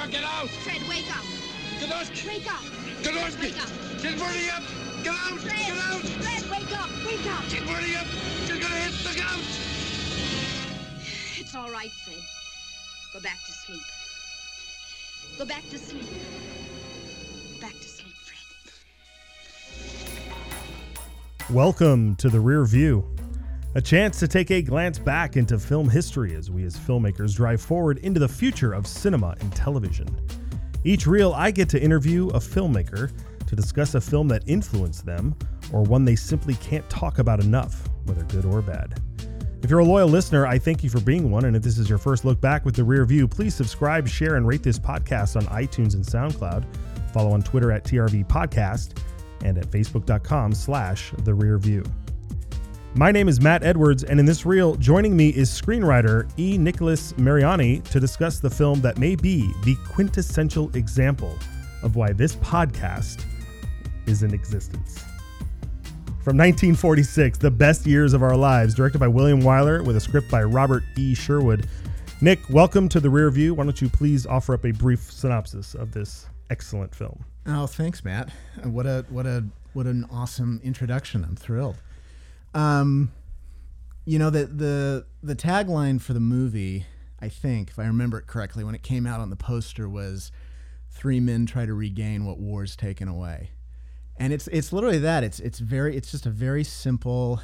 Trevor, get out! Fred, wake up. Kadoski! Wake up. Kadoski! Wake up. She's burning up! Get out! Fred, Get out! Fred, wake up. Wake up. She's burning up! She's gonna hit the couch! It's all right, Fred. Go back to sleep. Go back to sleep. Back to sleep, Fred. Welcome to the Rear View, a chance to take a glance back into film history as we as filmmakers drive forward into the future of cinema and television. Each reel, I get to interview a filmmaker to discuss a film that influenced them or one they simply can't talk about enough, whether good or bad. If you're a loyal listener, I thank you for being one. And if this is your first look back with the rear view, please subscribe, share, and rate this podcast on iTunes and SoundCloud. Follow on Twitter at TRV Podcast and at facebook.com slash the rear view. My name is Matt Edwards, and in this reel, joining me is screenwriter E. Nicholas Mariani to discuss the film that may be the quintessential example of why this podcast is in existence. From 1946, The Best Years of Our Lives, directed by William Wyler with a script by Robert E. Sherwood. Nick, welcome to the rear view. Why don't you please offer up a brief synopsis of this excellent film? Oh, thanks, Matt. Uh, What a what a what an awesome introduction. I'm thrilled. Um, you know the the the tagline for the movie, I think, if I remember it correctly, when it came out on the poster was three men try to regain what war's taken away. And it's it's literally that. It's it's very it's just a very simple,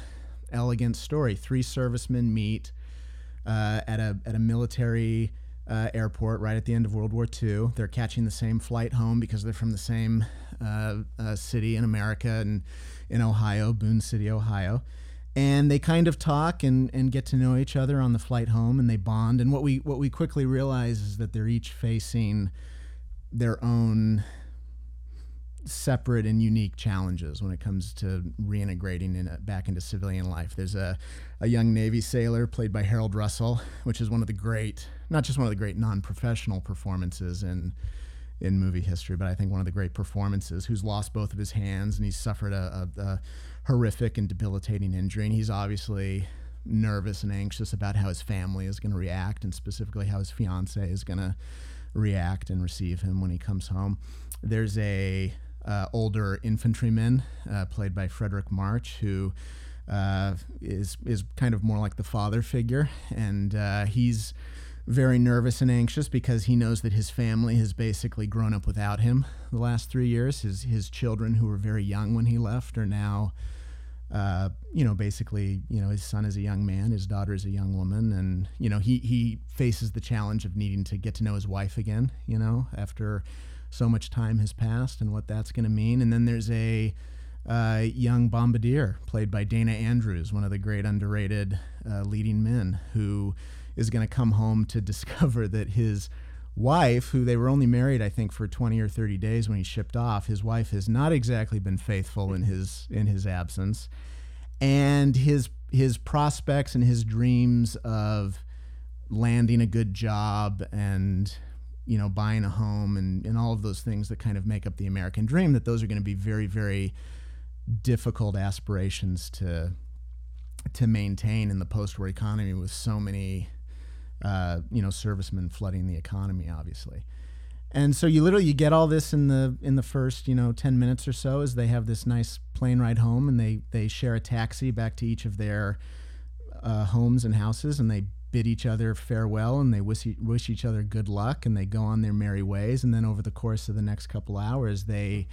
elegant story. Three servicemen meet uh, at a at a military uh, airport right at the end of World War II. They're catching the same flight home because they're from the same uh, uh, city in America and in Ohio, Boone City, Ohio. And they kind of talk and, and get to know each other on the flight home, and they bond. And what we what we quickly realize is that they're each facing their own separate and unique challenges when it comes to reintegrating in, back into civilian life. There's a, a young Navy sailor played by Harold Russell, which is one of the great, not just one of the great non-professional performances in in movie history, but I think one of the great performances. Who's lost both of his hands and he's suffered a, a, a horrific and debilitating injury, and he's obviously nervous and anxious about how his family is going to react, and specifically how his fiance is going to react and receive him when he comes home. There's a uh, older infantryman uh, played by Fredric March who uh, is is kind of more like the father figure, and uh, he's very nervous and anxious because he knows that his family has basically grown up without him the last three years. His his children, who were very young when he left, are now uh, you know, basically, you know, his son is a young man, his daughter is a young woman, and you know, he he faces the challenge of needing to get to know his wife again, you know, after so much time has passed, and what that's going to mean. And then there's a uh, young bombardier played by Dana Andrews, one of the great underrated uh, leading men, who is going to come home to discover that his wife, who they were only married, I think, for 20 or 30 days when he shipped off, his wife has not exactly been faithful in his in his absence, and his his prospects and his dreams of landing a good job and you know buying a home and, and all of those things that kind of make up the American dream that those are going to be very very difficult aspirations to to maintain in the post-war economy with so many uh, you know servicemen flooding the economy obviously. And so you literally you get all this in the in the first you know 10 minutes or so as they have this nice plane ride home and they they share a taxi back to each of their uh, homes and houses and they bid each other farewell and they wish, wish each other good luck and they go on their merry ways. And then over the course of the next couple hours they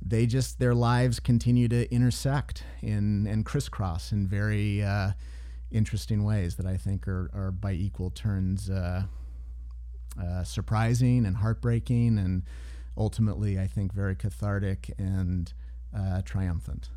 they just their lives continue to intersect in and crisscross in very uh, interesting ways that I think are, are by equal turns uh, uh, surprising and heartbreaking and ultimately I think very cathartic and uh, triumphant.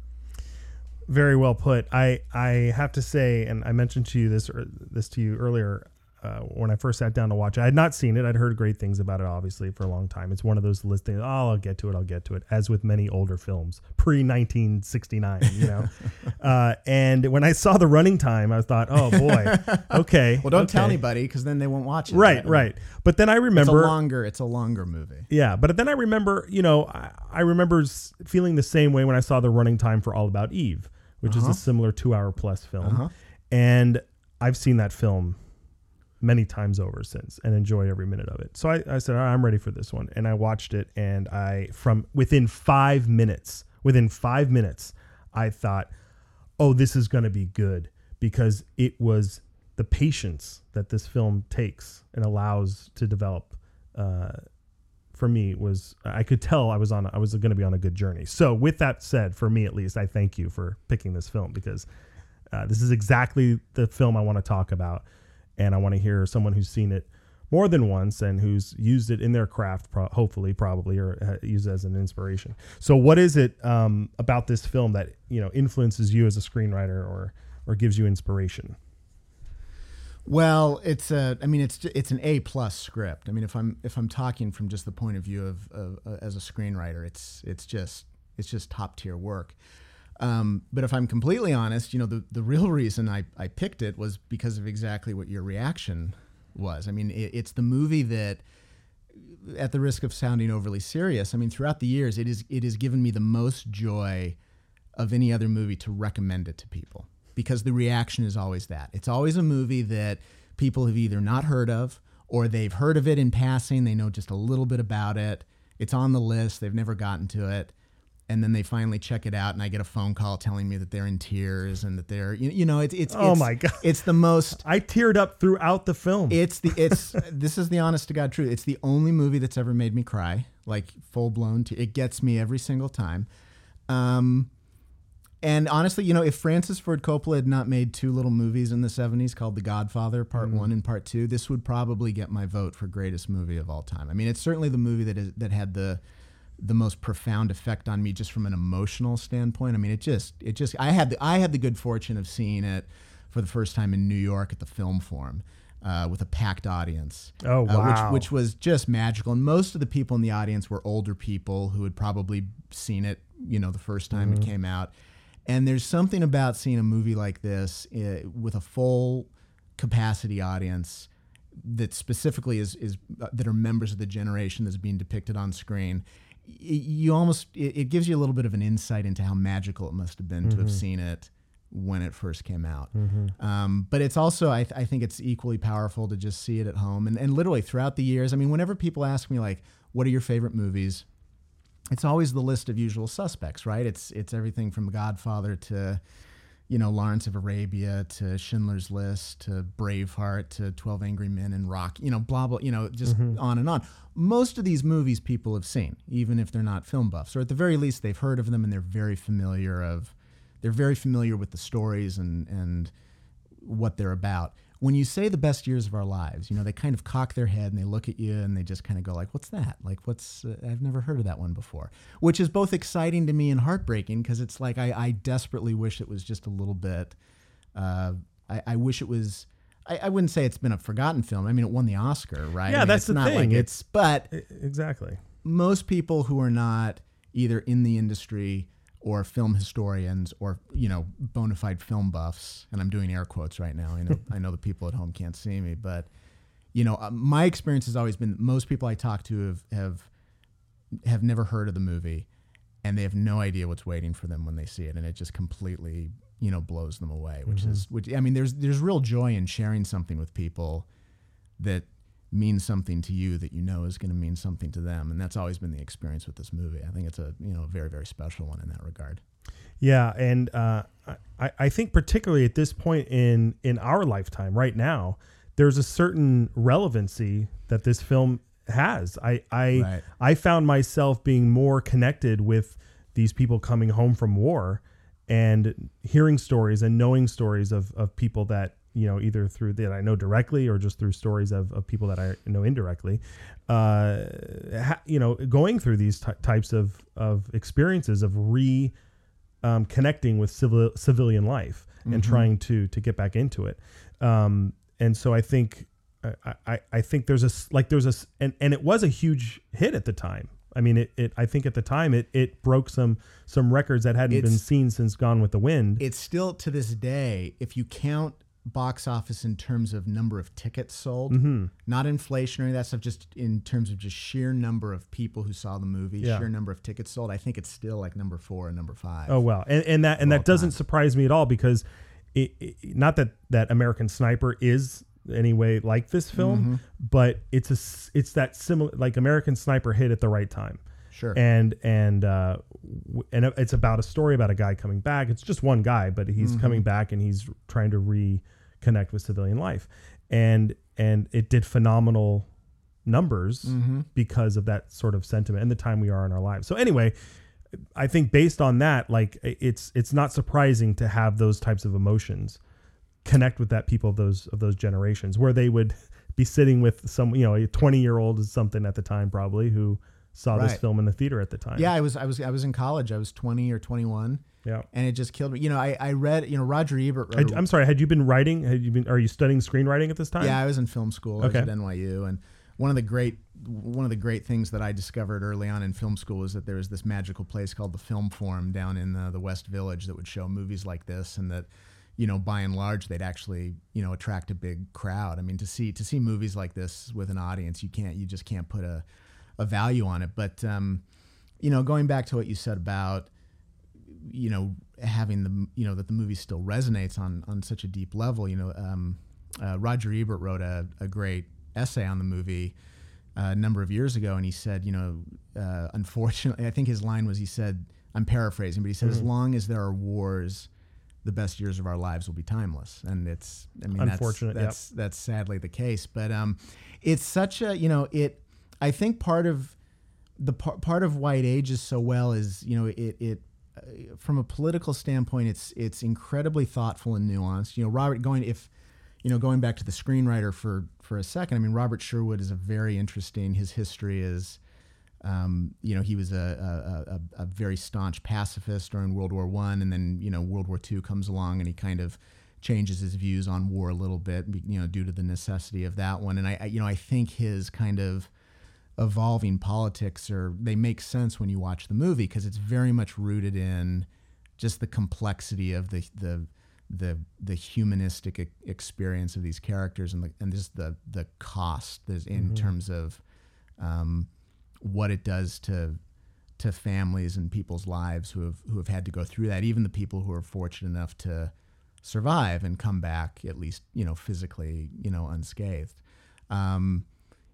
Very well put. I I have to say, and I mentioned to you this this to you earlier uh, when I first sat down to watch it. I had not seen it. I'd heard great things about it, obviously, for a long time. It's one of those listings. Oh, I'll get to it. I'll get to it. As with many older films, pre nineteen sixty nine, you know. uh, and when I saw the running time, I thought, oh boy, okay. Well, don't tell anybody because then they won't watch it. Right, right. But then I It's a remember longer. It's a longer movie. Yeah, but then I remember, you know, I, I remember feeling the same way when I saw the running time for All About Eve, which is Uh-huh. a similar two hour plus film. Uh-huh. And I've seen that film many times over since and enjoy every minute of it. So I, I said, "All right, I'm ready for this one. And I watched it and I, from within five minutes, within five minutes, I thought, oh, this is going to be good because it was the patience that this film takes and allows to develop. Uh, for me was I could tell I was on I was going to be on a good journey. So with that said, for me at least, I thank you for picking this film because uh, this is exactly the film I want to talk about, and I want to hear someone who's seen it more than once and who's used it in their craft, pro- hopefully, probably, or uh, used as an inspiration. So, what is it um, about this film that you know influences you as a screenwriter or or gives you inspiration? Well, it's a. I mean, it's it's an A plus script. I mean, if I'm if I'm talking from just the point of view of, of uh, as a screenwriter, it's it's just it's just top tier work. Um, but if I'm completely honest, you know, the the real reason I I picked it was because of exactly what your reaction was. I mean, it, it's the movie that, at the risk of sounding overly serious, I mean, throughout the years, it is it has given me the most joy of any other movie to recommend it to people because the reaction is always that. It's always a movie that people have either not heard of or they've heard of it in passing. They know just a little bit about it. It's on the list. They've never gotten to it. And then they finally check it out, and I get a phone call telling me that they're in tears and that they're, you, you know, it's it's Oh it's, my God. it's the most I teared up throughout the film. it's the it's this is the honest to god truth. It's the only movie that's ever made me cry, like full blown. Te- it gets me every single time. Um, and honestly, you know, if Francis Ford Coppola had not made two little movies in the '70s called The Godfather Part One and Part Two, this would probably get my vote for greatest movie of all time. I mean, it's certainly the movie that is that had the the most profound effect on me just from an emotional standpoint. I mean, it just it just I had the I had the good fortune of seeing it for the first time in New York at the Film Forum uh, with a packed audience. Oh, uh, wow. which which was just magical. And most of the people in the audience were older people who had probably seen it, you know, the first time Mm-hmm. it came out. And there's something about seeing a movie like this uh, with a full capacity audience that specifically is is uh, that are members of the generation that's being depicted on screen. You almost it, it gives you a little bit of an insight into how magical it must have been to have seen it when it first came out. Um, but it's also I, th- I think it's equally powerful to just see it at home and and literally throughout the years. I mean, whenever people ask me like, "What are your favorite movies?" it's always the list of usual suspects, right? It's it's everything from Godfather to, you know, Lawrence of Arabia to Schindler's List to Braveheart to Twelve Angry Men and Rock, you know, blah blah, you know, just mm-hmm. on and on. Most of these movies people have seen, even if they're not film buffs, or at the very least they've heard of them and they're very familiar of, they're very familiar with the stories and and what they're about. When you say the best years of our lives, you know, they kind of cock their head and they look at you and they just kind of go like, "What's that? Like, what's? Uh, I've never heard of that one before." Which is both exciting to me and heartbreaking because it's like I, I desperately wish it was just a little bit. Uh, I, I wish it was. I, I wouldn't say it's been a forgotten film. I mean, it won the Oscar, right? Yeah, mean, that's it's the not thing. Like it's, but exactly. most people who are not either in the industry or film historians or you know bona fide film buffs and i'm doing air quotes right now i know i know the people at home can't see me but you know uh, my experience has always been most people i talk to have have have never heard of the movie and they have no idea what's waiting for them when they see it and it just completely you know blows them away which is which i mean there's there's real joy in sharing something with people that means something to you that you know is going to mean something to them and that's always been the experience with this movie i think it's a you know a very very special one in that regard Yeah, and uh, I, I think particularly at this point in in our lifetime, right now, there's a certain relevancy that this film has. I I Right. I found myself being more connected with these people coming home from war and hearing stories and knowing stories of of people that you know either through that I know directly or just through stories of, of people that I know indirectly. Uh, ha, you know, going through these ty types of of experiences of re um, connecting with civil, civilian life and trying to to get back into it. Um, and so I think I, I, I think there's a like there's a and, and it was a huge hit at the time. I mean it, it I think at the time it it broke some some records that hadn't been seen since Gone with the Wind. it's still to this day if you count box office in terms of number of tickets sold Mm-hmm. not inflationary that stuff just in terms of just sheer number of people who saw the movie Yeah. sheer number of tickets sold i think it's still like number four and number five Oh well, and and that and that doesn't time. surprise me at all because it, it, not that that American Sniper is any way like this film, Mm-hmm. but it's a it's that similar like American Sniper hit at the right time. Sure. And and uh, w- and it's about a story about a guy coming back. It's just one guy, but he's Mm-hmm. coming back and he's trying to reconnect with civilian life, and and it did phenomenal numbers Mm-hmm. because of that sort of sentiment and the time we are in our lives. So anyway, I think based on that, like it's it's not surprising to have those types of emotions connect with that people of those of those generations where they would be sitting with some you know a 20 year old is something at the time probably who saw this film in the theater at the time. yeah, I was I was I was in college. I was 20 or 21 Yeah. and it just killed me. You know, I I read, you know, Roger Ebert wrote Had, a- I'm sorry. Had you been writing? Had you been? Are you studying screenwriting at this time? Yeah, I was in film school. I Okay. was at NYU, and one of the great one of the great things that I discovered early on in film school is that there was this magical place called the Film Forum down in the, the West Village that would show movies like this, and that you know by and large they'd actually you know attract a big crowd. I mean to see to see movies like this with an audience, you can't you just can't put a a value on it. But um, you know, going back to what you said about you know having the you know that the movie still resonates on on such a deep level you know um, uh, roger ebert wrote a, a great essay on the movie uh, a number of years ago and he said you know uh, unfortunately i think his line was he said i'm paraphrasing but he said as long as there are wars the best years of our lives will be timeless and it's i mean Unfortunate, yep. that's that's, that's sadly the case but um it's such a you know it i think part of the par- part of why it ages so well is you know it it uh, from a political standpoint it's it's incredibly thoughtful and nuanced. You know robert going if you know going back to the screenwriter for for a second i mean robert sherwood is a very interesting his history is um, you know he was a, a, a, a very staunch pacifist during world war one and then you know world war two comes along and he kind of changes his views on war a little bit you know due to the necessity of that one. And i, I you know i think his kind of evolving politics or they make sense when you watch the movie because it's very much rooted in just the complexity of the the the the humanistic experience of these characters and the, and just the the cost in terms of um, what it does to to families and people's lives who have who have had to go through that even the people who are fortunate enough to survive and come back at least you know physically you know unscathed. Um,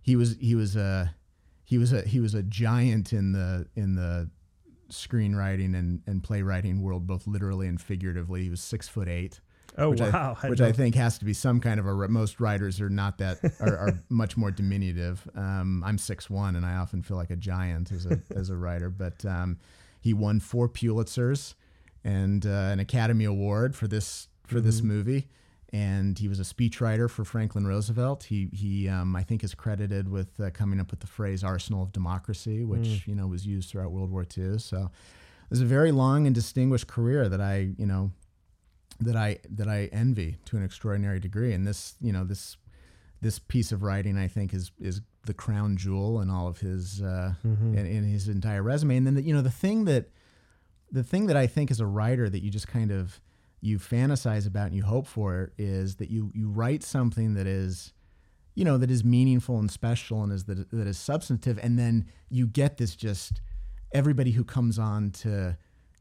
he was he was a he was a he was a giant in the in the screenwriting and, and playwriting world both literally and figuratively he was six foot eight Oh which wow. I, which I think has to be some kind of a most writers are not that are, are much more diminutive. Um, I'm six one and I often feel like a giant as a as a writer. But um, he won four Pulitzers and uh, an Academy Award for this for this movie. And he was a speechwriter for Franklin Roosevelt. He he um, I think is credited with uh, coming up with the phrase "arsenal of democracy," which you know was used throughout World War II. So it was a very long and distinguished career that I you know that I that I envy to an extraordinary degree. And this, you know, this this piece of writing, I think, is is the crown jewel in all of his uh, in, in his entire resume. And then, the, you know, the thing that the thing that I think as a writer that you just kind of you fantasize about and you hope for is that you you write something that is you know that is meaningful and special and is that that is substantive and then you get this just everybody who comes on to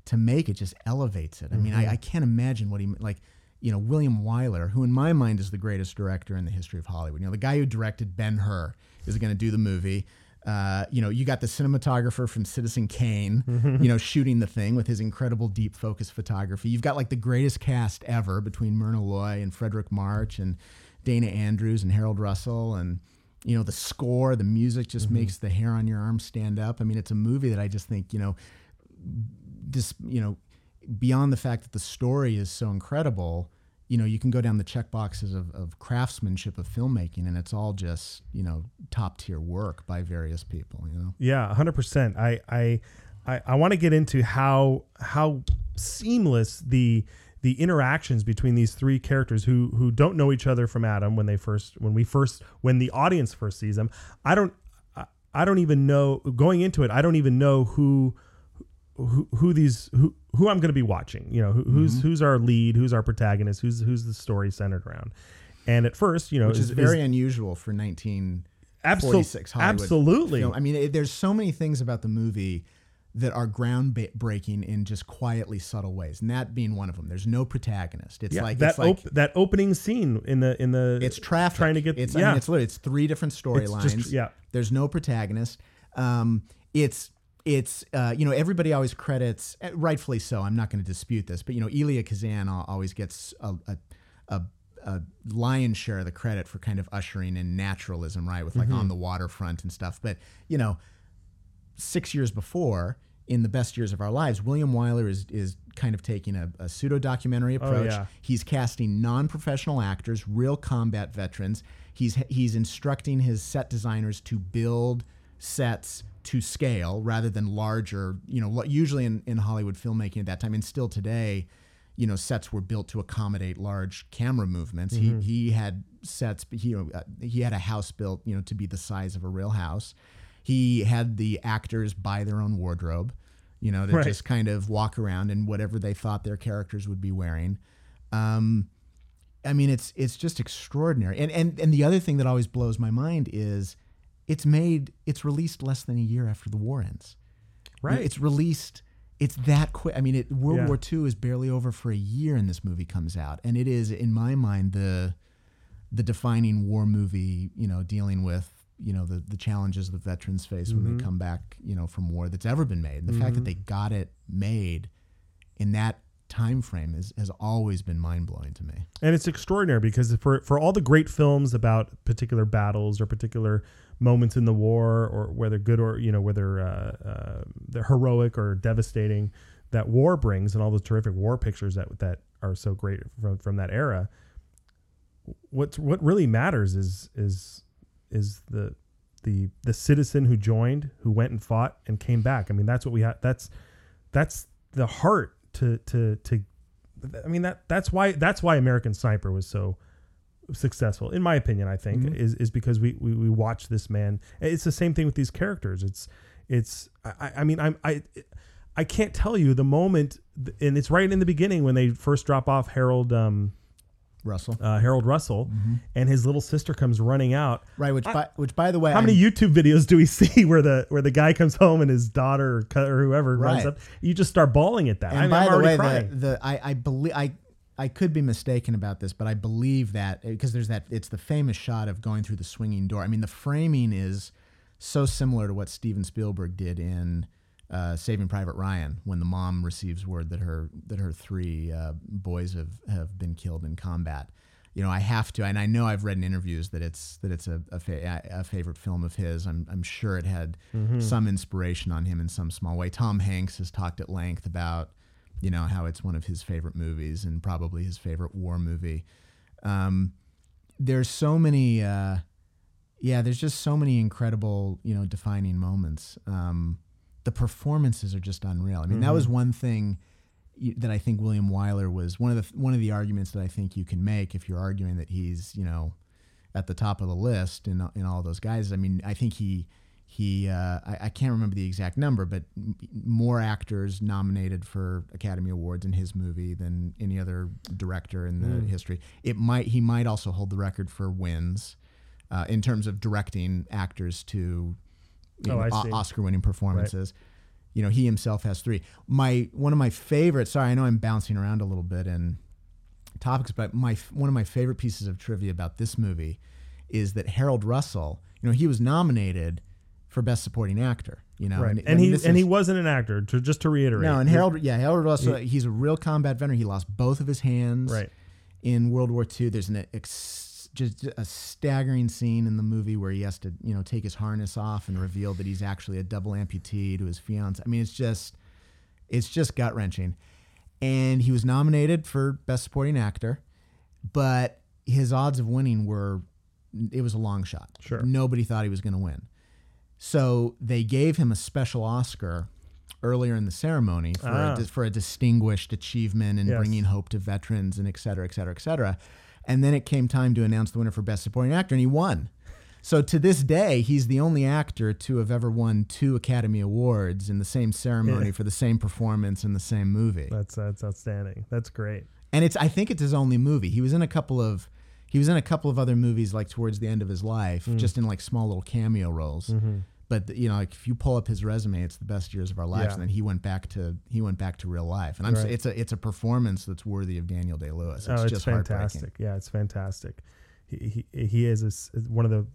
to make it just elevates it. I mean, I, mm-hmm. I can't imagine what he like. You know, William Wyler, who in my mind is the greatest director in the history of Hollywood. You know, the guy who directed Ben Hur is going to do the movie. Uh, you know, you got the cinematographer from Citizen Kane, you know, shooting the thing with his incredible deep focus photography. You've got like the greatest cast ever between Myrna Loy and Fredric March and Dana Andrews and Harold Russell and you know the score, the music just makes the hair on your arm stand up. I mean, it's a movie that I just think you know this you know beyond the fact that the story is so incredible you know you can go down the check boxes of, of craftsmanship of filmmaking and it's all just you know top tier work by various people you know Yeah, hundred percent. I I I, I want to get into how how seamless the the interactions between these three characters who who don't know each other from Adam when they first when we first when the audience first sees them. I don't I, I don't even know going into it. I don't even know who who, who these who who I'm going to be watching. You know, who, who's who's our lead, who's our protagonist, who's who's the story centered around. And at first, you know, which is, very unusual for 1946 Absol- Hollywood absolutely. film. I mean, it, there's so many things about the movie that are groundbreaking in just quietly subtle ways, and that being one of them. There's no protagonist. It's Yeah, like that it's like op- that opening scene in the in the it's traffic. trying to get it's yeah I mean, it's literally it's three different storylines. yeah. There's no protagonist. Um, it's it's uh, you know everybody always credits eh, rightfully so. I'm not going to dispute this, but you know Elia Kazan always gets a, a, a, a lion's share of the credit for kind of ushering in naturalism, right, with like Mm-hmm. on the waterfront and stuff. But you know, six years before, in the best years of our lives, William Wyler is is kind of taking a, a pseudo documentary approach. Oh, yeah. He's casting non-professional actors, real combat veterans. He's he's instructing his set designers to build sets to scale rather than larger. You know, usually in, in Hollywood filmmaking at that time, and still today, you know, sets were built to accommodate large camera movements. Mm-hmm. He he had sets, but he, you know, uh, he had a house built, you know, to be the size of a real house. He had the actors buy their own wardrobe, you know, to Right. just kind of walk around in whatever they thought their characters would be wearing. Um, I mean, it's it's just extraordinary. And and and the other thing that always blows my mind is it's made it's released less than a year after the war ends. You know, Right. It's released. It's that quick. I mean, it, World Yeah. War II is barely over for a year, and this movie comes out, and it is, in my mind, the the defining war movie. You know, dealing with you know the the challenges the veterans face when Mm-hmm. they come back. You know, from war that's ever been made. And the fact that they got it made in that time frame is has always been mind blowing to me. and it's extraordinary because for for all the great films about particular battles or particular moments in the war or whether good or you know whether uh, uh, they're heroic or devastating that war brings and all the terrific war pictures that that are so great from from that era what what really matters is is is the the the citizen who joined who went and fought and came back i mean that's what we have that's that's the heart to to to I mean that that's why that's why American Sniper was so successful in my opinion I think is is because we, we we watch this man. It's the same thing with these characters. It's it's I, I mean I'm I I can't tell you the moment and it's right in the beginning when they first drop off Harold um Russell, uh, Harold Russell and his little sister comes running out right? Which, by, which, by the way, how many I'm- YouTube videos do we see where the where the guy comes home and his daughter or, co- or whoever runs Right. up? You just start bawling at that. And I mean, by I'm the already way, crying. the, the I, I believe I I could be mistaken about this, but I believe that because there's that it's the famous shot of going through the swinging door. I mean, the framing is so similar to what Steven Spielberg did in uh, Saving Private Ryan when the mom receives word that her that her three uh, boys have have been killed in combat. You know, I have to, and I know I've read in interviews that it's that it's a a, fa- a favorite film of his. I'm I'm sure it had some inspiration on him in some small way. Tom Hanks has talked at length about you know how it's one of his favorite movies and probably his favorite war movie. Um, there's so many, uh, yeah, there's just so many incredible, you know, defining moments. Um, the performances are just unreal. I mean, that was one thing that I think William Wyler was one of the one of the arguments that I think you can make if you're arguing that he's, you know, at the top of the list in in all those guys. I mean, I think he he uh, I, I can't remember the exact number, but more actors nominated for Academy Awards in his movie than any other director in the history. It might he might also hold the record for wins uh, in terms of directing actors to you Oh, know, O-. Oscar-winning performances. You know, he himself has three. My one of my favorites. Sorry, I know I'm bouncing around a little bit in topics, but my one of my favorite pieces of trivia about this movie is that Harold Russell. You know, he was nominated for Best Supporting Actor. You know, right, and mean, he and he wasn't an actor. To, just to reiterate, no, and Harold, yeah, Harold Russell. he's a real combat veteran. He lost both of his hands Right. in World War II. There's an ex, just a staggering scene in the movie where he has to, you know, take his harness off and reveal that he's actually a double amputee to his fiance. I mean, it's just, it's just gut wrenching. And he was nominated for Best Supporting Actor, but his odds of winning were, it was a long shot. Sure. Nobody thought he was going to win. So they gave him a special Oscar earlier in the ceremony for, Ah. a, for a distinguished achievement in Yes. bringing hope to veterans and et cetera, et cetera, et cetera. And then it came time to announce the winner for Best Supporting Actor, and he won. So to this day, he's the only actor to have ever won two Academy Awards in the same ceremony Yeah. for the same performance in the same movie. That's that's outstanding. That's great. And it's I think it's his only movie. He was in a couple of he was in a couple of other movies like towards the end of his life, Mm. just in like small little cameo roles. Mm-hmm. But you know, like if you pull up his resume, it's the best years of our lives. Yeah. And then he went back to he went back to real life, and I'm Right. it's a it's a performance that's worthy of Daniel Day Lewis. It's oh, it's just fantastic. Yeah, it's fantastic. He he, he is a one of the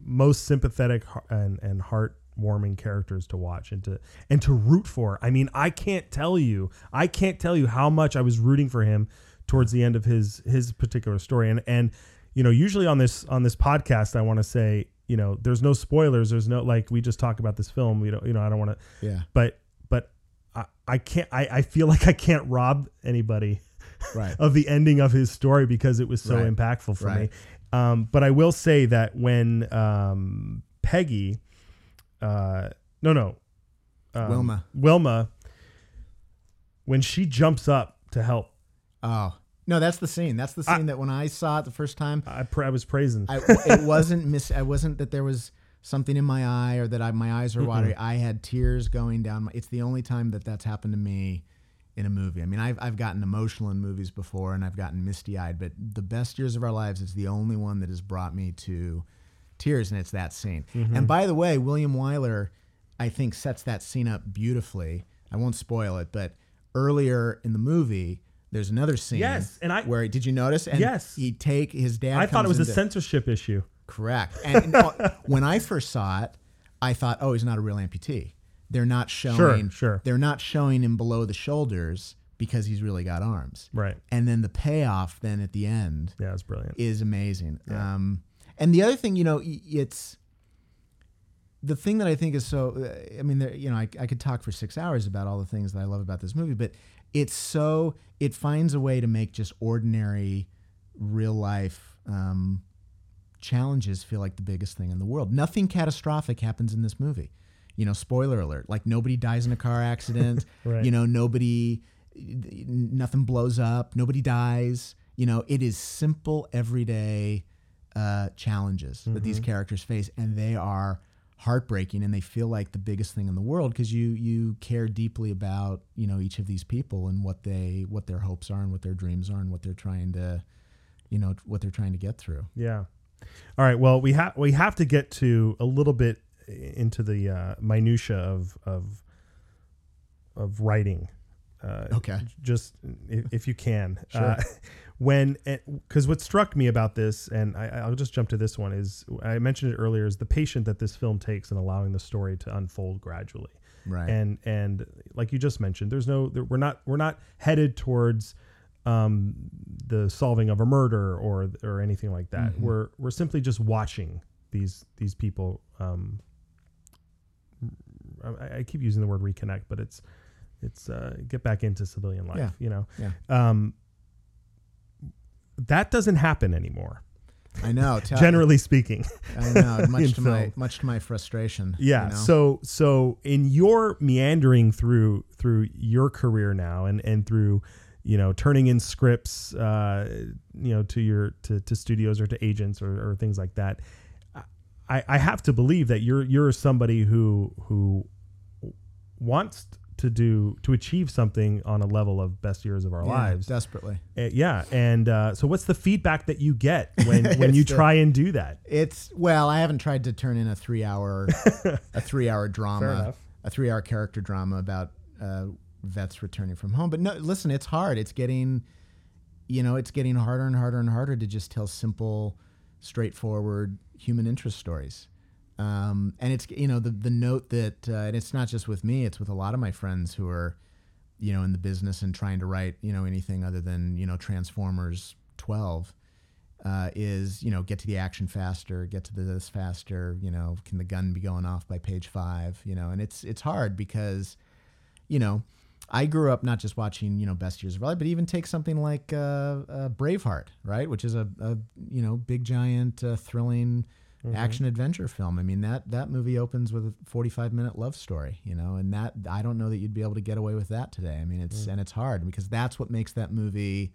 most sympathetic and and heartwarming characters to watch and to and to root for. I mean, I can't tell you, I can't tell you how much I was rooting for him towards the end of his his particular story. And and you know, usually on this on this podcast, I want to say, you know, there's no spoilers. There's no like we just talk about this film. You know, you know, I don't want to Yeah, but but I, I can't I, I feel like I can't rob anybody right. of the ending of his story because it was so Right. impactful for me. Um, but I will say that when um, Peggy, uh, no no, um, Wilma. Wilma, when she jumps up to help, Oh no, that's the scene. That's the scene that when I saw it the first time, I, pra- I was praising. I, it wasn't miss. I wasn't that there was something in my eye or that I, my eyes were watery. I had tears going down. My, it's the only time that that's happened to me in a movie. I mean, I've I've gotten emotional in movies before, and I've gotten misty eyed. But the best years of our lives is the only one that has brought me to tears, and it's that scene. Mm-hmm. And by the way, William Wyler, I think, sets that scene up beautifully. I won't spoil it, but earlier in the movie. There's another scene. Yes, and I- where did you notice? And Yes. he take his dad. I thought it was a censorship issue. Correct. And, and, uh, when I first saw it, I thought, oh, he's not a real amputee. They're not showing. sure. sure. They're not showing him below the shoulders because he's really got arms. Right. And then the payoff, then at the end, Yeah, it's brilliant. is amazing. Um, and the other thing, you know, it's the thing that I think is so. uh, I mean, there, you know, I, I could talk for six hours about all the things that I love about this movie, but it's so it finds a way to make just ordinary, real life um, challenges feel like the biggest thing in the world. Nothing catastrophic happens in this movie. You know, spoiler alert: like nobody dies in a car accident. Right. You know, nobody, nothing blows up. Nobody dies. You know, it is simple, everyday uh, challenges that these characters face, and they are heartbreaking, and they feel like the biggest thing in the world because you you care deeply about you know each of these people and what they what their hopes are and what their dreams are and what they're trying to, you know, what they're trying to get through. Yeah. All right. Well, we have we have to get to a little bit into the uh, minutia of of of writing. Uh, Okay. Just if, if you can. Sure. Uh, when because what struck me about this, and I, I'll just jump to this one is I mentioned it earlier is the patient that this film takes in allowing the story to unfold gradually. Right. And and like you just mentioned, there's no there, we're not we're not headed towards um, the solving of a murder or or anything like that. Mm-hmm. We're we're simply just watching these these people. Um, I, I keep using the word reconnect, but it's it's uh, get back into civilian life. Yeah. You know, yeah. um, that doesn't happen anymore. I know. Tell, Generally speaking, I know. Much to my much to my frustration. Yeah. you know? So so in your meandering through through your career now and and through you know turning in scripts uh, you know to your to, to studios or to agents or, or things like that, I, I have to believe that you're you're somebody who who wants to do to achieve something on a level of best years of our Yeah, lives. desperately. Uh, yeah. And uh, so what's the feedback that you get when when you It's the- try and do that? It's well, I haven't tried to turn in a three hour a three hour drama, a three hour character drama about uh, vets returning from home. But no, listen, it's hard. It's getting, you know, it's getting harder and harder and harder to just tell simple, straightforward human interest stories. Um, and it's you know the the note that uh, and it's not just with me; it's with a lot of my friends who are, you know, in the business and trying to write you know anything other than you know Transformers twelve uh, is you know get to the action faster, get to this faster. You know, can the gun be going off by page five? You know, and it's it's hard because, you know, I grew up not just watching you know best years of life, but even take something like uh, uh, Braveheart, right, which is a, a you know big giant uh, thrilling action adventure film. I mean that that movie opens with a 45 minute love story, you know, and that I don't know that you'd be able to get away with that today. I mean it's and it's hard because that's what makes that movie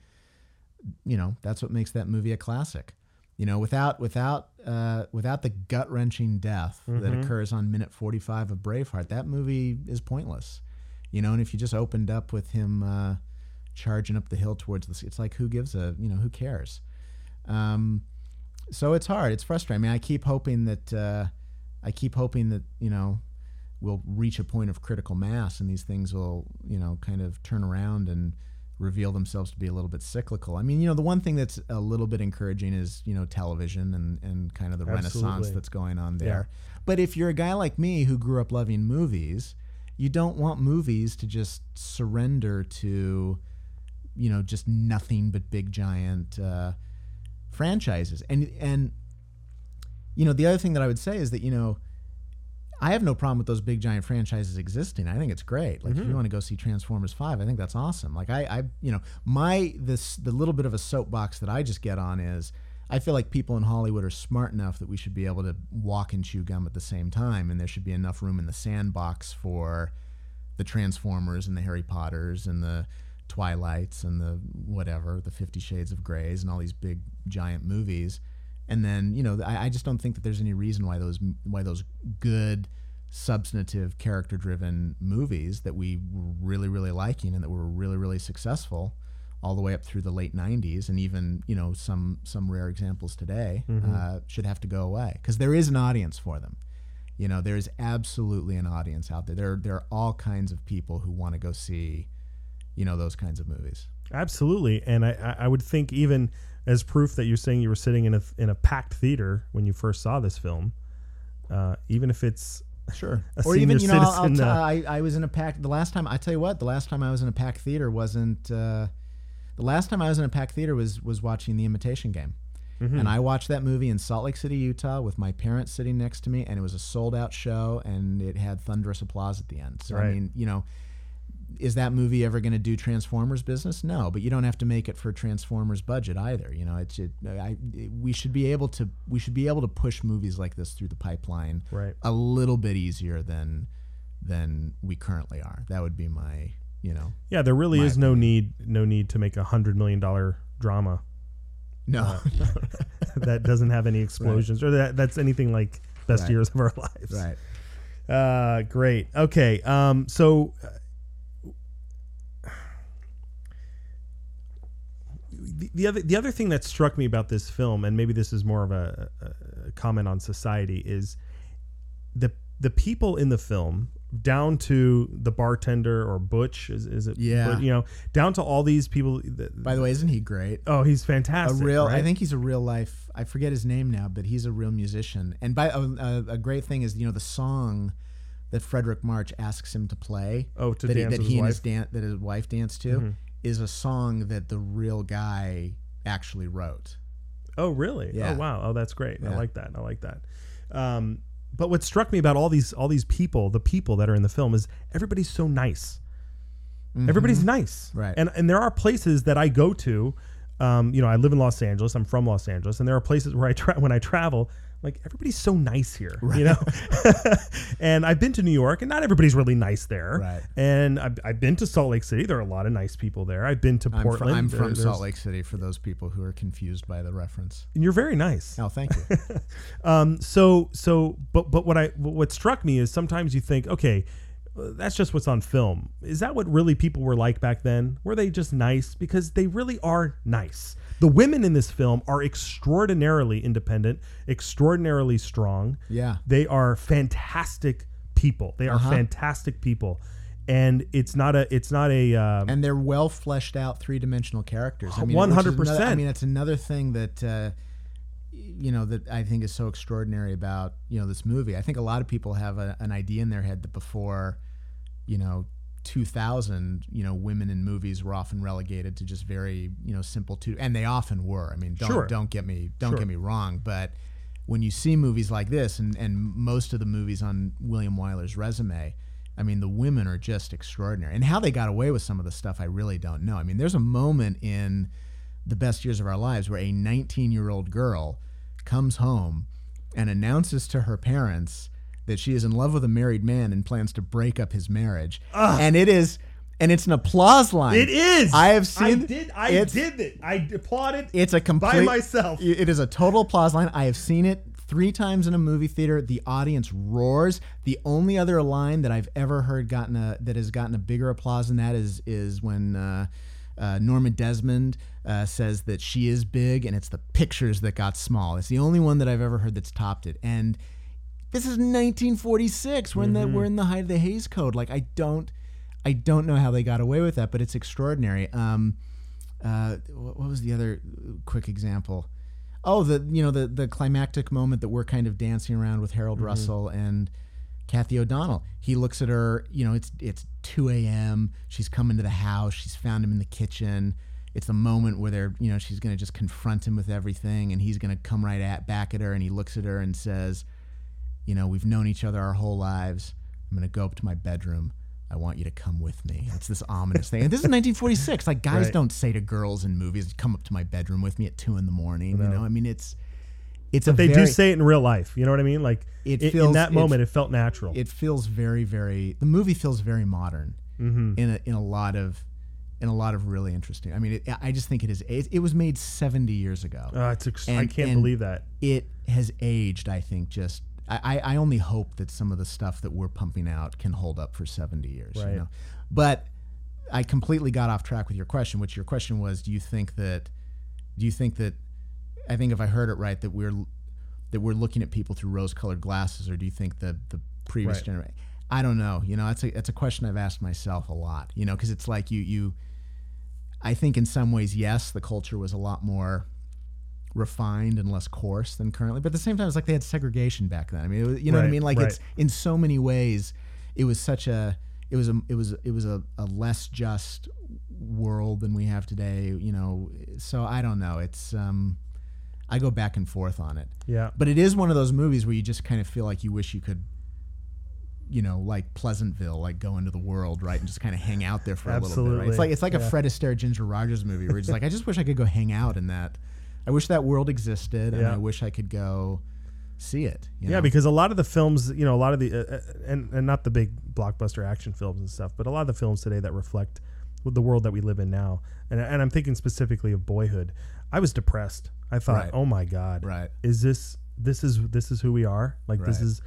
you know that's what makes that movie a classic. You know without without uh, without the gut wrenching death that occurs on minute 45 of braveheart that movie is pointless. You know and if you just opened up with him uh, charging up the hill towards the it's like who gives a you know who cares? Um, so it's hard it's frustrating i mean i keep hoping that uh, I keep hoping that you know we'll reach a point of critical mass and these things will you know kind of turn around and reveal themselves to be a little bit cyclical. I mean, you know, the one thing that's a little bit encouraging is you know television and and kind of the renaissance that's going on there. But if you're a guy like me who grew up loving movies, you don't want movies to just surrender to you know just nothing but big giant uh, franchises. And and you know the other thing that i would say is that you know i have no problem with those big giant franchises existing. I think it's great. Like if you mm-hmm. want to go see transformers 5 i think that's awesome. Like i i you know my this the little bit of a soapbox that i just get on is i feel like people in hollywood are smart enough that we should be able to walk and chew gum at the same time and there should be enough room in the sandbox for the Transformers and the Harry Potters and the Twilights and the whatever, the Fifty Shades of Greys and all these big giant movies. And then you know, I, I just don't think that there's any reason why those why those good, substantive, character-driven movies that we were really really liking and that were really really successful, all the way up through the late '90s and even you know some some rare examples today, uh, should have to go away because there is an audience for them. You know, there is absolutely an audience out there. There, there are all kinds of people who want to go see, you know, those kinds of movies. Absolutely, and I, I- I would think even as proof that you're saying you were sitting in a in a packed theater when you first saw this film, uh, even if it's Sure. a or even, you know, I'll, I'll t- uh, I, I was in a packed. The last time I tell you what, the last time I was in a packed theater wasn't. Uh, the last time I was in a packed theater was was watching The Imitation Game. Mm-hmm. And I watched that movie in Salt Lake City, Utah, with my parents sitting next to me, and it was a sold out show, and it had thunderous applause at the end. So I mean, you know, is that movie ever going to do Transformers business? No, but you don't have to make it for Transformers budget either. You know, it's it, I, we should be able to we should be able to push movies like this through the pipeline Right. a little bit easier than than we currently are. That would be my you know yeah, there really is no need no need to make a hundred million dollar drama no that doesn't have any explosions or that that's anything like best Right. years of our lives. right. Uh, great. Okay. Um, so uh, the, the other the other thing that struck me about this film, and maybe this is more of a, a, a comment on society, is the the people in the film down to the bartender or Butch is, is it Yeah. But, you know down to all these people that, By the way, isn't he great? oh he's A fantastic real, I think he's a real life. I forget his name now, but he's a real musician. And by a, a, a great thing is, you know, the song that Fredric March asks him to play. Oh, to that he, dance that with he his and his wife? dan- that his wife danced to, Mm-hmm. Is a song that the real guy actually wrote. Oh, really? Yeah. Oh, wow. Oh, that's great. I like that. I like that. Um, but what struck me about all these all these people, the people that are in the film, is everybody's so nice. Everybody's nice, Mm-hmm. Right. And and there are places that I go to. Um, you know, I live in Los Angeles. I'm from Los Angeles, and there are places where I tra- when I travel, like everybody's so nice here, you know. and I've been to New York, and not everybody's really nice there. Right. And I've, I've been to Salt Lake City. There are a lot of nice people there. I've been to I'm, fr- Portland. I'm There- from Salt Lake City for those people who are confused by the reference. and you're very nice. Oh, thank you. Um, so so but but what I what struck me is sometimes you think, okay, that's just what's on film. Is that what really people were like back then? Were they just nice? Because they really are nice. The women in this film are extraordinarily independent, extraordinarily strong. Yeah. They are fantastic people. They are Uh-huh. fantastic people. And it's not a it's not a um, and they're well fleshed out three dimensional characters. I mean, One hundred another- I mean, that's another thing that uh, you know that I think is so extraordinary about you know this movie. I think a lot of people have a, an idea in their head that before, you know. 2000 you know women in movies were often relegated to just very you know simple two and they often were i mean don't Sure. don't get me don't Sure. get me wrong but when you see movies like this and and most of the movies on William Wyler's resume I mean, the women are just extraordinary. And how they got away with some of the stuff, I really don't know. I mean, there's a moment in the best years of our lives where a 19 year old girl comes home and announces to her parents that she is in love with a married man and plans to break up his marriage. And it is, and it's an applause line. It is. I have seen. I did. I did it. I applauded. It's a complete by myself. It is a total applause line. I have seen it three times in a movie theater. The audience roars. The only other line that I've ever heard gotten a that has gotten a bigger applause than that is is when uh, uh, Norma Desmond uh, says that she is big, and it's the pictures that got small. It's the only one that I've ever heard that's topped it. And this is 1946. We're in the we're in the height of the Hays Code. Like I don't I don't know how they got away with that, but it's extraordinary. Um, uh, what, what was the other quick example? Oh, the you know the the climactic moment that we're kind of dancing around with Harold Russell and Cathy O'Donnell. He looks at her. You know, it's it's 2 a.m. She's come into the house. She's found him in the kitchen. It's the moment where they're you know she's gonna just confront him with everything, and he's gonna come right at back at her, and he looks at her and says, you know, we've known each other our whole lives. I'm going to go up to my bedroom. I want you to come with me. It's this ominous thing. And this is 1946. Like guys Right. don't say to girls in movies, "Come up to my bedroom with me at two in the morning." You know, I mean, it's it's a They very, do say it in real life. You know what I mean? Like It i- in that moment, it felt natural. it feels very very. The movie feels very modern Mm-hmm. in a in a lot of in a lot of really interesting. I mean, it, I just think it is. It, it was made 70 years ago. Uh, it's ex- I can't believe that. it has aged. I think just I, I only hope that some of the stuff that we're pumping out can hold up for seventy years. Right. You know, but I completely got off track with your question. Which your question was, do you think that? Do you think that? I think if I heard it right, that we're that we're looking at people through rose-colored glasses, or do you think that the previous Right. generation? I don't know. You know, that's a that's a question I've asked myself a lot. You know, because it's like you you. I think in some ways, yes, the culture was a lot more refined and less coarse than currently. But at the same time, it's like they had segregation back then. I mean, it was, you know what I mean? Like right. it's in so many ways, it was such a it was a it was it was a, a less just world than we have today. You know, so I don't know. It's um, I go back and forth on it. Yeah. But it is one of those movies where you just kind of feel like you wish you could. You know, like Pleasantville, like go into the world, right, and just kind of hang out there for a little bit. Right? It's like it's like Yeah. a Fred Astaire, Ginger Rogers movie where it's like I just wish I could go hang out in that. I wish that world existed, and Yeah. I wish I could go see it. you Yeah, know? because a lot of the films, you know, a lot of the, uh, uh, and, and not the big blockbuster action films and stuff, but a lot of the films today that reflect the world that we live in now. And, and I'm thinking specifically of Boyhood. I was depressed. I thought, Right. oh my God, Right. is this, this is, this is who we are? Like this Right. is,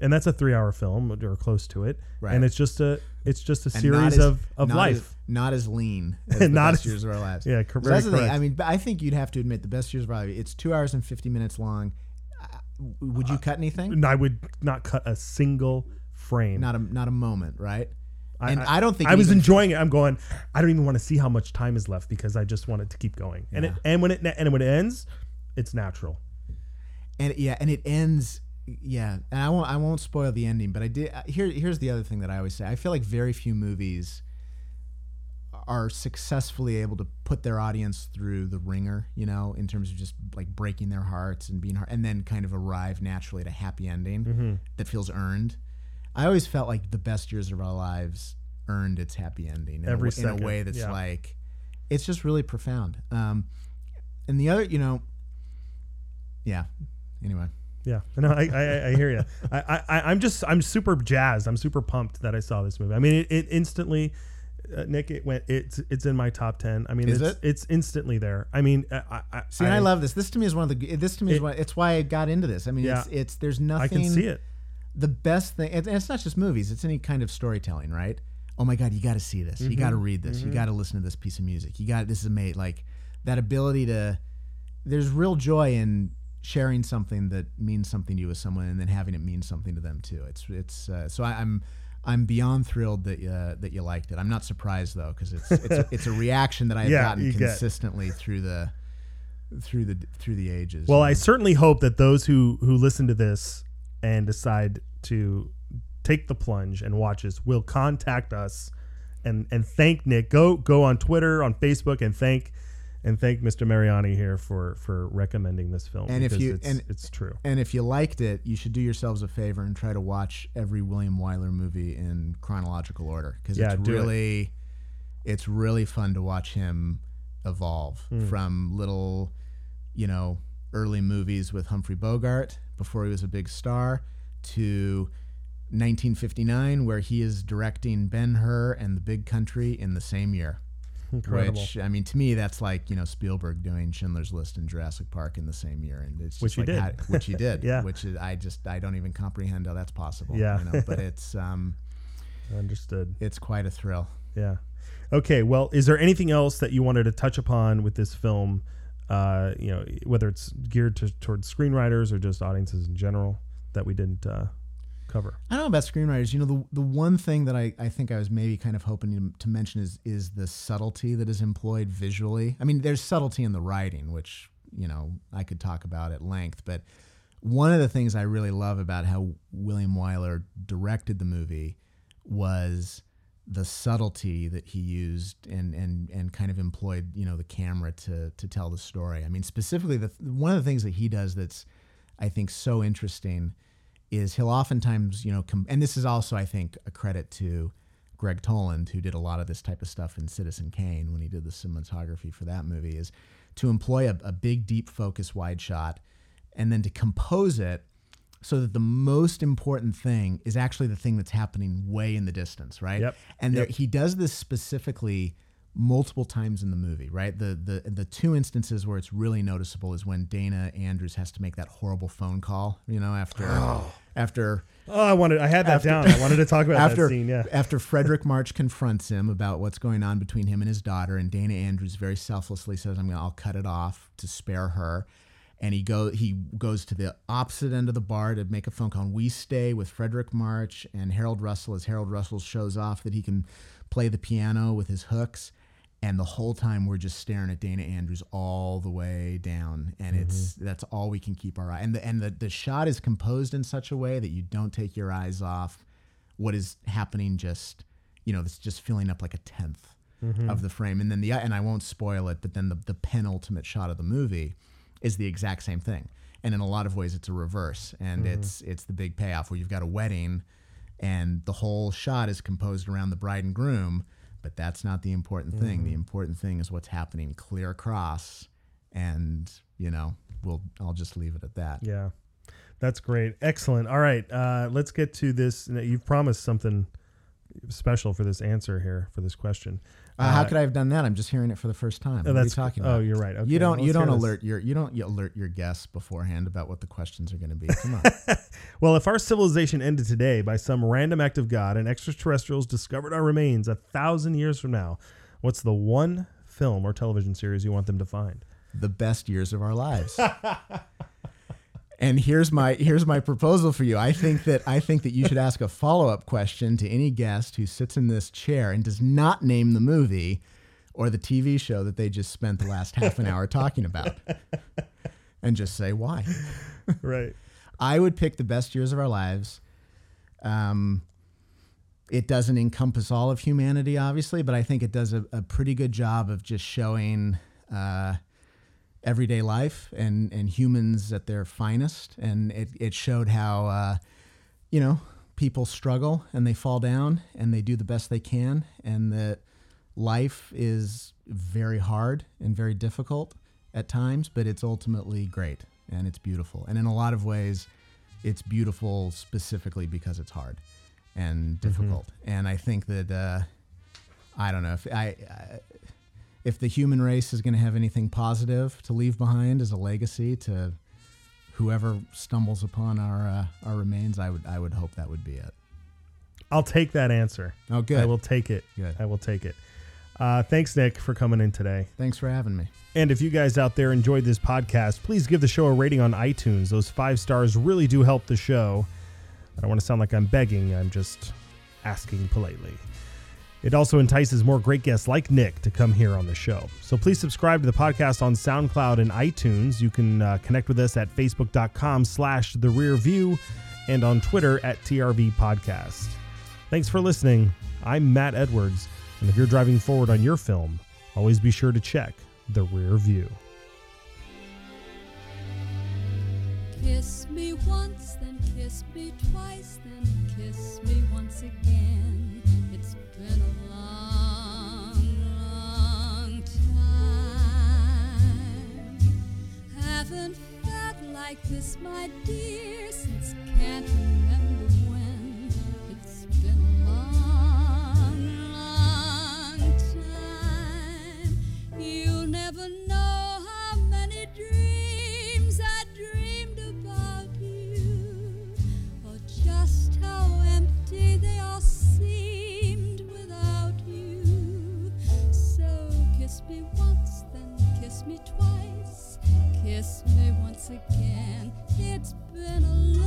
and that's a three hour film or close to it. Right. And it's just a, it's just a And series as- of, of not life. as, not as lean as the Not best as- years of our lives. yeah, cor- So that's very the thing. correct. I mean, I think you'd have to admit the best years of our life. It's two hours and fifty minutes long. Uh, Would you cut anything? I would not cut a single frame. Not a not a moment, right? I- and I, don't think I was enjoying it. I'm going. I don't even want to see how much time is left because I just want it to keep going. And it and when it and when it ends, it's natural. and yeah, and it ends. Yeah, and I won't. I won't spoil the ending, but I did. uh, Here, here's the other thing that I always say. I feel like very few movies are successfully able to put their audience through the ringer. You know, in terms of just like breaking their hearts and being hard, and then kind of arrive naturally at a happy ending Mm-hmm. that feels earned. I always felt like the best years of our lives earned its happy ending in, Every a, w- in a way that's yeah. like it's just really profound. Um, and the other, you know, yeah. Anyway. Yeah, no, I I, I hear you. I, I I'm just I'm super jazzed. I'm super pumped that I saw this movie. I mean, it, it instantly, uh, Nick. It went. It's it's in my top ten. I mean, Is it's it? it's instantly there. I mean, I, I See, and I, love this. This to me is one of the. This to me is It- one. It's why I got into this. I mean, Yeah. it's it's there's nothing. I can see it. The best thing, and it's not just movies. It's any kind of storytelling, right? Oh my God, you got to see this. You Mm-hmm. got to read this. You got to listen to this piece of music. You got this is made like that ability to. There's real joy in sharing something that means something to you with someone, and then having it mean something to them too. It's it's uh, so I, I'm. I'm beyond thrilled that uh, that you liked it. I'm not surprised though, because it's it's a, it's a reaction that I've Yeah, gotten you get. consistently through the through the through the ages. Well, you I certainly hope that those who who listen to this and decide to take the plunge and watch this will contact us and and thank Nick. Go go on Twitter, on Facebook, and thank and thank Mr. Mariani here for for recommending this film. And if you- it's, and- it's true. And if you liked it, you should do yourselves a favor and try to watch every William Wyler movie in chronological order because Yeah, it's do it. really, it's really fun to watch him evolve Hmm. from little, you know, early movies with Humphrey Bogart before he was a big star to 1959 where he is directing Ben Hur and The Big Country in the same year. Incredible. Which I mean, to me, that's like you know Spielberg doing Schindler's List and Jurassic Park in the same year, and it's just Which he like did. how- which he did, Yeah. Which is, I just I don't even comprehend how that's possible. Yeah. you know, but it's um Understood. it's quite a thrill. Yeah. Okay. Well, is there anything else that you wanted to touch upon with this film? Uh, you know, whether it's geared to, towards screenwriters or just audiences in general. that we didn't uh, cover? I don't know about screenwriters. You know, the the one thing that I, I think I was maybe kind of hoping to, to mention is is the subtlety that is employed visually. I mean, there's subtlety in the writing, which you know I could talk about at length, but one of the things I really love about how William Wyler directed the movie was the subtlety that he used and and and kind of employed you know the camera to to tell the story. I mean specifically the one of the things that he does that's I think so interesting is he'll oftentimes you know com- and this is also I think a credit to Gregg Toland who did a lot of this type of stuff in Citizen Kane when he did the cinematography for that movie is to employ a, a big deep focus wide shot and then to compose it so that the most important thing is actually the thing that's happening way in the distance, right? Yep. And there, he does this specifically multiple times in the movie, right? The the the two instances where it's really noticeable is when Dana Andrews has to make that horrible phone call, you know, after after Oh, I wanted. I had that After- down. I wanted to talk about after that scene. Yeah. after Fredric March confronts him about what's going on between him and his daughter, and Dana Andrews very selflessly says, "I'm gonna, I'll cut it off to spare her." And he go he goes to the opposite end of the bar to make a phone call. And we stay with Fredric March and Harold Russell as Harold Russell shows off that he can play the piano with his hooks. And the whole time we're just staring at Dana Andrews all the way down, and it's mm-hmm. that's all we can keep our eye. And the and the, the shot is composed in such a way that you don't take your eyes off what is happening just you know it's just filling up like a 10th mm-hmm. of the frame. And then the and i won't spoil it but then the, the penultimate shot of the movie is the exact same thing. And in a lot of ways it's a reverse. And mm-hmm. it's it's the big payoff where you've got a wedding and the whole shot is composed around the bride and groom but that's not the important thing the important thing is what's happening clear across and you know we'll i'll just leave it at that Yeah. That's great. Excellent. All right. Uh, let's get to this. You've promised something special for this answer here for this question. Uh, how could I have done that? I'm just hearing it for the first time. What are you talking oh, you're right. Okay, you don't. well, you don't hear this. alert your. You don't alert your guests beforehand about what the questions are going to be. Come on. Well, if our civilization ended today by some random act of God and extraterrestrials discovered our remains a thousand years from now, what's the one film or television series you want them to find? the best years of our lives. and here's my here's my proposal for you. I think that I think that you should ask a follow up question to any guest who sits in this chair and does not name the movie or the TV show that they just spent the last half an hour talking about, and just say why. Right. I would pick the best years of our lives. Um, it doesn't encompass all of humanity, obviously, but I think it does a, a pretty good job of just showing uh, everyday life and, and humans at their finest. And it, it showed how, uh, you know, people struggle and they fall down and they do the best they can, and that life is very hard and very difficult at times, but it's ultimately great and it's beautiful. And in a lot of ways, it's beautiful specifically because it's hard and difficult. And I think that uh, I don't know if I, I if the human race is going to have anything positive to leave behind as a legacy to whoever stumbles upon our uh, our remains, I would I would hope that would be it. I'll take that answer. Oh, good. I will take it. Good. I will take it. Uh, thanks, Nick, for coming in today. Thanks for having me. And if you guys out there enjoyed this podcast, please give the show a rating on iTunes. Those five stars really do help the show. I don't want to sound like I'm begging, I'm just asking politely. It also entices more great guests like Nick to come here on the show. So please subscribe to the podcast on SoundCloud and iTunes. You can uh, connect with us at facebook.com slash the rear view and on Twitter at TRV Podcast. Thanks for listening. I'm Matt Edwards, and if you're driving forward on your film, always be sure to check the rear view. Kiss me once, then kiss me twice, then kiss haven't felt like this, my dear, since can't remember when. It's been a long, long time. You'll never know. miss me once again. It's been a long